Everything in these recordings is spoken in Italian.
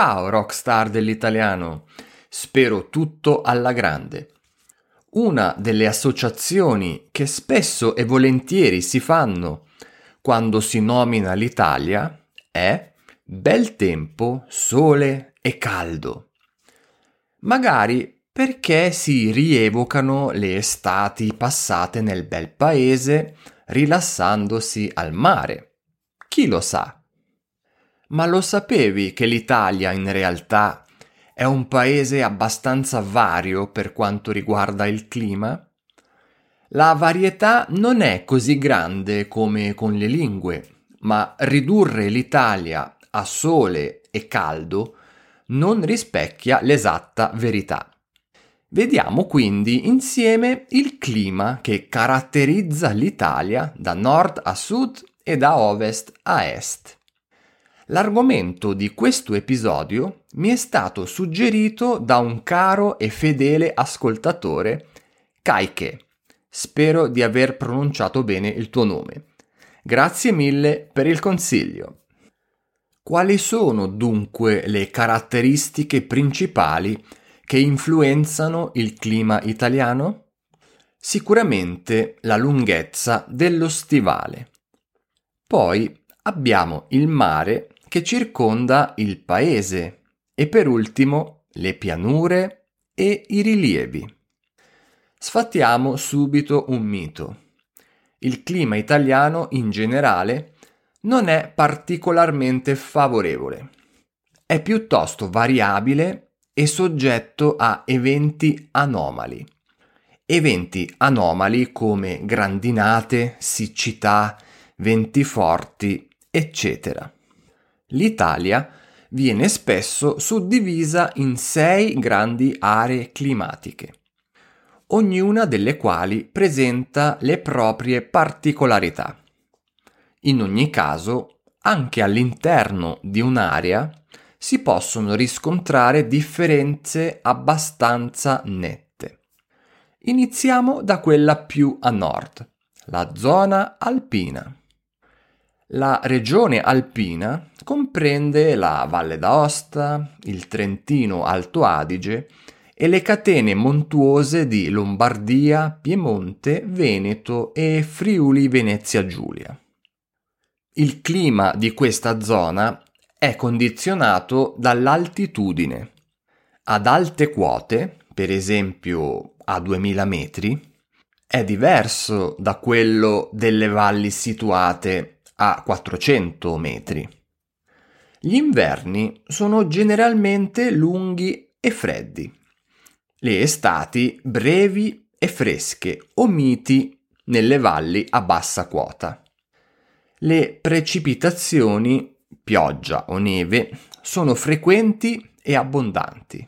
Ciao rockstar dell'italiano, spero tutto alla grande. Una delle associazioni che spesso e volentieri si fanno quando si nomina l'Italia è bel tempo, sole e caldo. Magari perché si rievocano le estati passate nel bel paese rilassandosi al mare. Chi lo sa? Ma lo sapevi che l'Italia in realtà è un paese abbastanza vario per quanto riguarda il clima? La varietà non è così grande come con le lingue, ma ridurre l'Italia a sole e caldo non rispecchia l'esatta verità. Vediamo quindi insieme il clima che caratterizza l'Italia da nord a sud e da ovest a est. L'argomento di questo episodio mi è stato suggerito da un caro e fedele ascoltatore, Kaike. Spero di aver pronunciato bene il tuo nome. Grazie mille per il consiglio. Quali sono dunque le caratteristiche principali che influenzano il clima italiano? Sicuramente la lunghezza dello stivale. Poi abbiamo il mare che circonda il paese e per ultimo le pianure e i rilievi. Sfattiamo subito un mito. Il clima italiano in generale non è particolarmente favorevole. È piuttosto variabile e soggetto a eventi anomali. Eventi anomali come grandinate, siccità, venti forti, eccetera. L'Italia viene spesso suddivisa in sei grandi aree climatiche, ognuna delle quali presenta le proprie particolarità. In ogni caso, anche all'interno di un'area si possono riscontrare differenze abbastanza nette. Iniziamo da quella più a nord, la zona alpina. La regione alpina comprende la Valle d'Aosta, il Trentino Alto Adige e le catene montuose di Lombardia, Piemonte, Veneto e Friuli Venezia Giulia. Il clima di questa zona è condizionato dall'altitudine. Ad alte quote, per esempio a 2000 metri, è diverso da quello delle valli situate a 400 metri. Gli inverni sono generalmente lunghi e freddi, le estati brevi e fresche o miti nelle valli a bassa quota. Le precipitazioni, pioggia o neve, sono frequenti e abbondanti.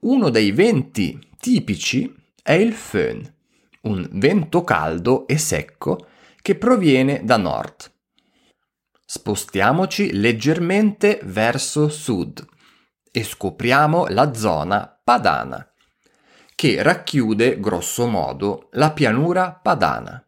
Uno dei venti tipici è il föhn, un vento caldo e secco che proviene da nord. Spostiamoci leggermente verso sud e scopriamo la zona padana, che racchiude grosso modo la pianura padana.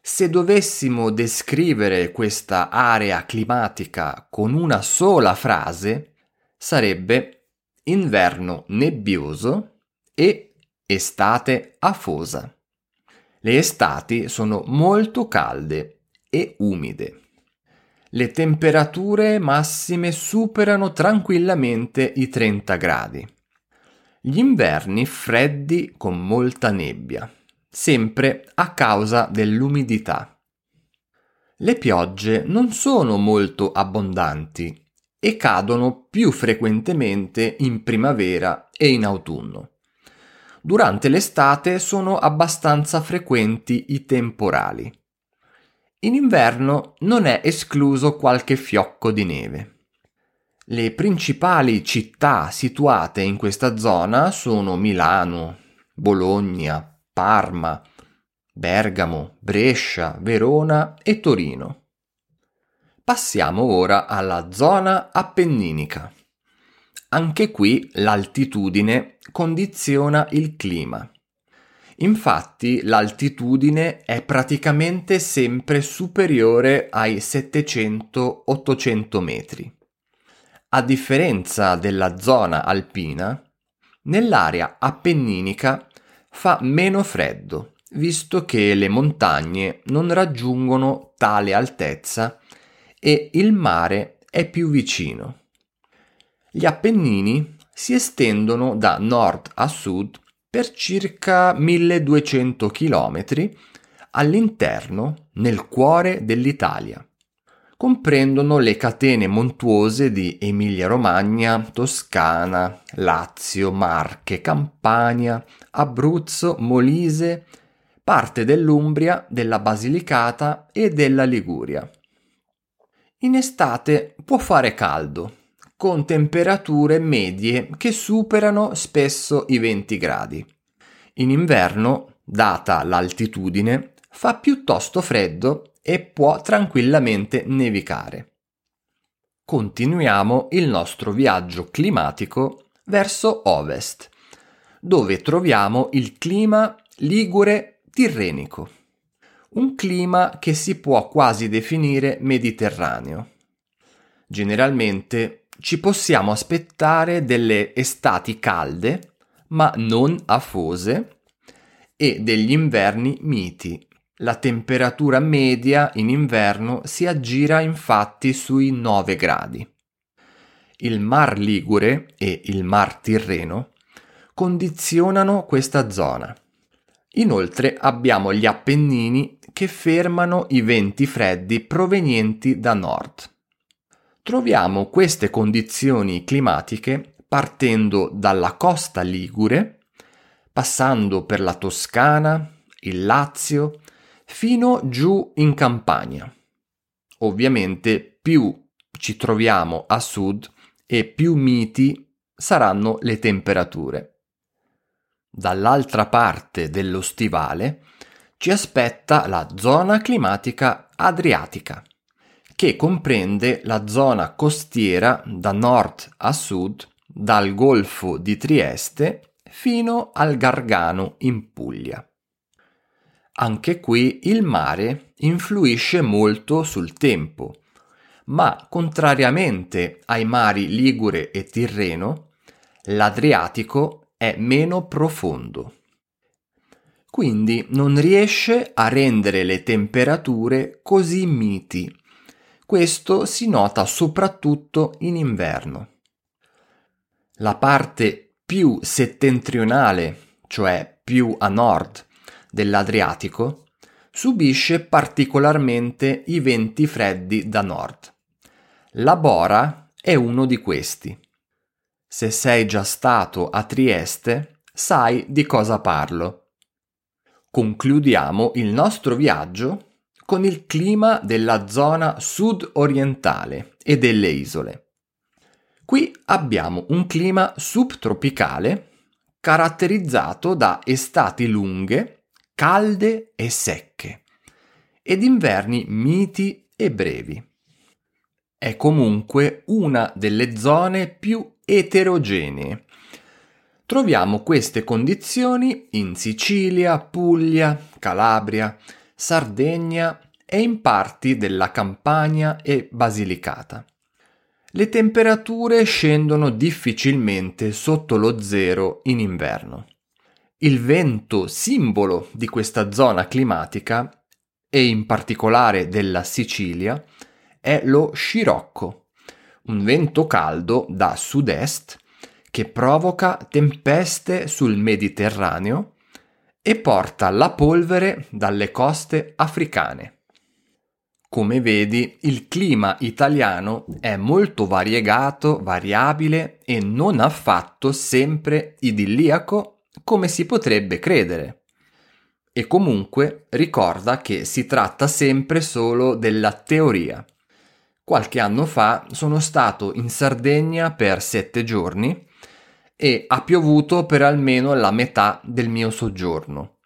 Se dovessimo descrivere questa area climatica con una sola frase, sarebbe inverno nebbioso e estate afosa. Le estati sono molto calde e umide. Le temperature massime superano tranquillamente i 30 gradi. Gli inverni freddi con molta nebbia, sempre a causa dell'umidità. Le piogge non sono molto abbondanti e cadono più frequentemente in primavera e in autunno. Durante l'estate sono abbastanza frequenti i temporali. In inverno non è escluso qualche fiocco di neve. Le principali città situate in questa zona sono Milano, Bologna, Parma, Bergamo, Brescia, Verona e Torino. Passiamo ora alla zona appenninica. Anche qui l'altitudine condiziona il clima. Infatti l'altitudine è praticamente sempre superiore ai 700-800 metri. a differenza della zona alpina, nell'area appenninica fa meno freddo, visto che le montagne non raggiungono tale altezza e il mare è più vicino. Gli Appennini si estendono da nord a sud per circa 1200 km all'interno, nel cuore dell'Italia. Comprendono le catene montuose di Emilia-Romagna, Toscana, Lazio, Marche, Campania, Abruzzo, Molise, parte dell'Umbria, della Basilicata e della Liguria. In estate può fare caldo, con temperature medie che superano spesso i 20 gradi. In inverno, data l'altitudine, fa piuttosto freddo e può tranquillamente nevicare. Continuiamo il nostro viaggio climatico verso ovest, dove troviamo il clima ligure tirrenico, un clima che si può quasi definire mediterraneo. Generalmente ci possiamo aspettare delle estati calde, ma non afose, e degli inverni miti. La temperatura media in inverno si aggira infatti sui 9 gradi. Il Mar Ligure e il Mar Tirreno condizionano questa zona. Inoltre abbiamo gli Appennini che fermano i venti freddi provenienti da nord. Troviamo queste condizioni climatiche partendo dalla costa ligure, passando per la Toscana, il Lazio, fino giù in Campania. Ovviamente più ci troviamo a sud e più miti saranno le temperature. Dall'altra parte dello stivale ci aspetta la zona climatica adriatica che comprende la zona costiera da nord a sud, dal Golfo di Trieste fino al Gargano in Puglia. Anche qui il mare influisce molto sul tempo, ma contrariamente ai mari Ligure e Tirreno, l'Adriatico è meno profondo. Quindi non riesce a rendere le temperature così miti questo si nota soprattutto in inverno. La parte più settentrionale, cioè più a nord dell'Adriatico, subisce particolarmente i venti freddi da nord. La Bora è uno di questi. Se sei già stato a Trieste, sai di cosa parlo. Concludiamo il nostro viaggio con il clima della zona sud-orientale e delle isole. Qui abbiamo un clima subtropicale caratterizzato da estati lunghe, calde e secche, ed inverni miti e brevi. È comunque una delle zone più eterogenee. Troviamo queste condizioni in Sicilia, Puglia, Calabria, Sardegna e in parti della Campania e Basilicata. Le temperature scendono difficilmente sotto lo zero in inverno. Il vento simbolo di questa zona climatica, e in particolare della Sicilia, è lo scirocco, un vento caldo da sud-est che provoca tempeste sul Mediterraneo e porta la polvere dalle coste africane. Come vedi, il clima italiano è molto variegato, variabile e non affatto sempre idilliaco come si potrebbe credere. E comunque ricorda che si tratta sempre solo della teoria. Qualche anno fa sono stato in Sardegna per sette giorni e ha piovuto per almeno la metà del mio soggiorno.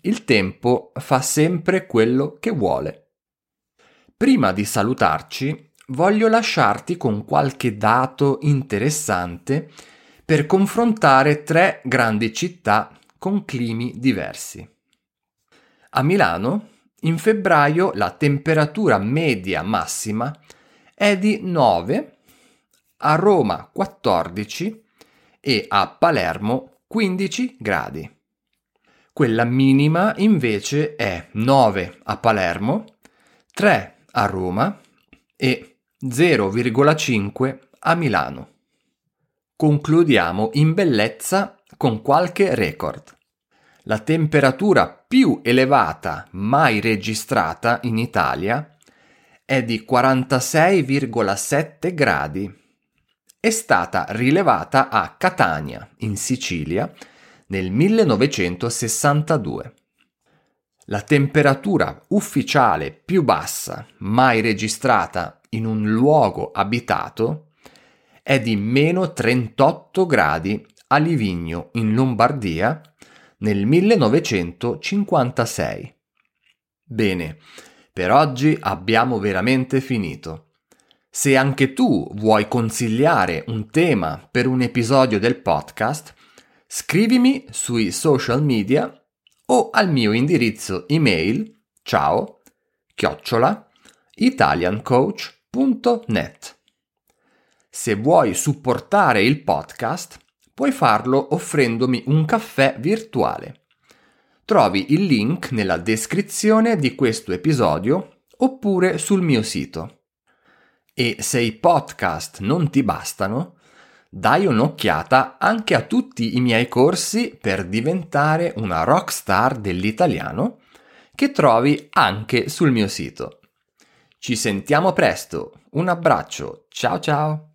Il tempo fa sempre quello che vuole. Prima di salutarci, voglio lasciarti con qualche dato interessante per confrontare tre grandi città con climi diversi. A Milano, in febbraio, la temperatura media massima è di 9 a Roma 14 e a Palermo 15 gradi. Quella minima invece è 9 a Palermo, 3 a Roma e 0,5 a Milano. Concludiamo in bellezza con qualche record. La temperatura più elevata mai registrata in Italia è di 46,7 gradi è stata rilevata a Catania, in Sicilia, nel 1962. La temperatura ufficiale più bassa mai registrata in un luogo abitato è di meno 38 gradi a Livigno, in Lombardia, nel 1956. Bene, per oggi abbiamo veramente finito. Se anche tu vuoi consigliare un tema per un episodio del podcast, scrivimi sui social media o al mio indirizzo email ciao chiocciola italiancoach.net. Se vuoi supportare il podcast, puoi farlo offrendomi un caffè virtuale. Trovi il link nella descrizione di questo episodio oppure sul mio sito. E se i podcast non ti bastano, dai un'occhiata anche a tutti i miei corsi per diventare una rockstar dell'italiano che trovi anche sul mio sito. Ci sentiamo presto, un abbraccio, ciao ciao!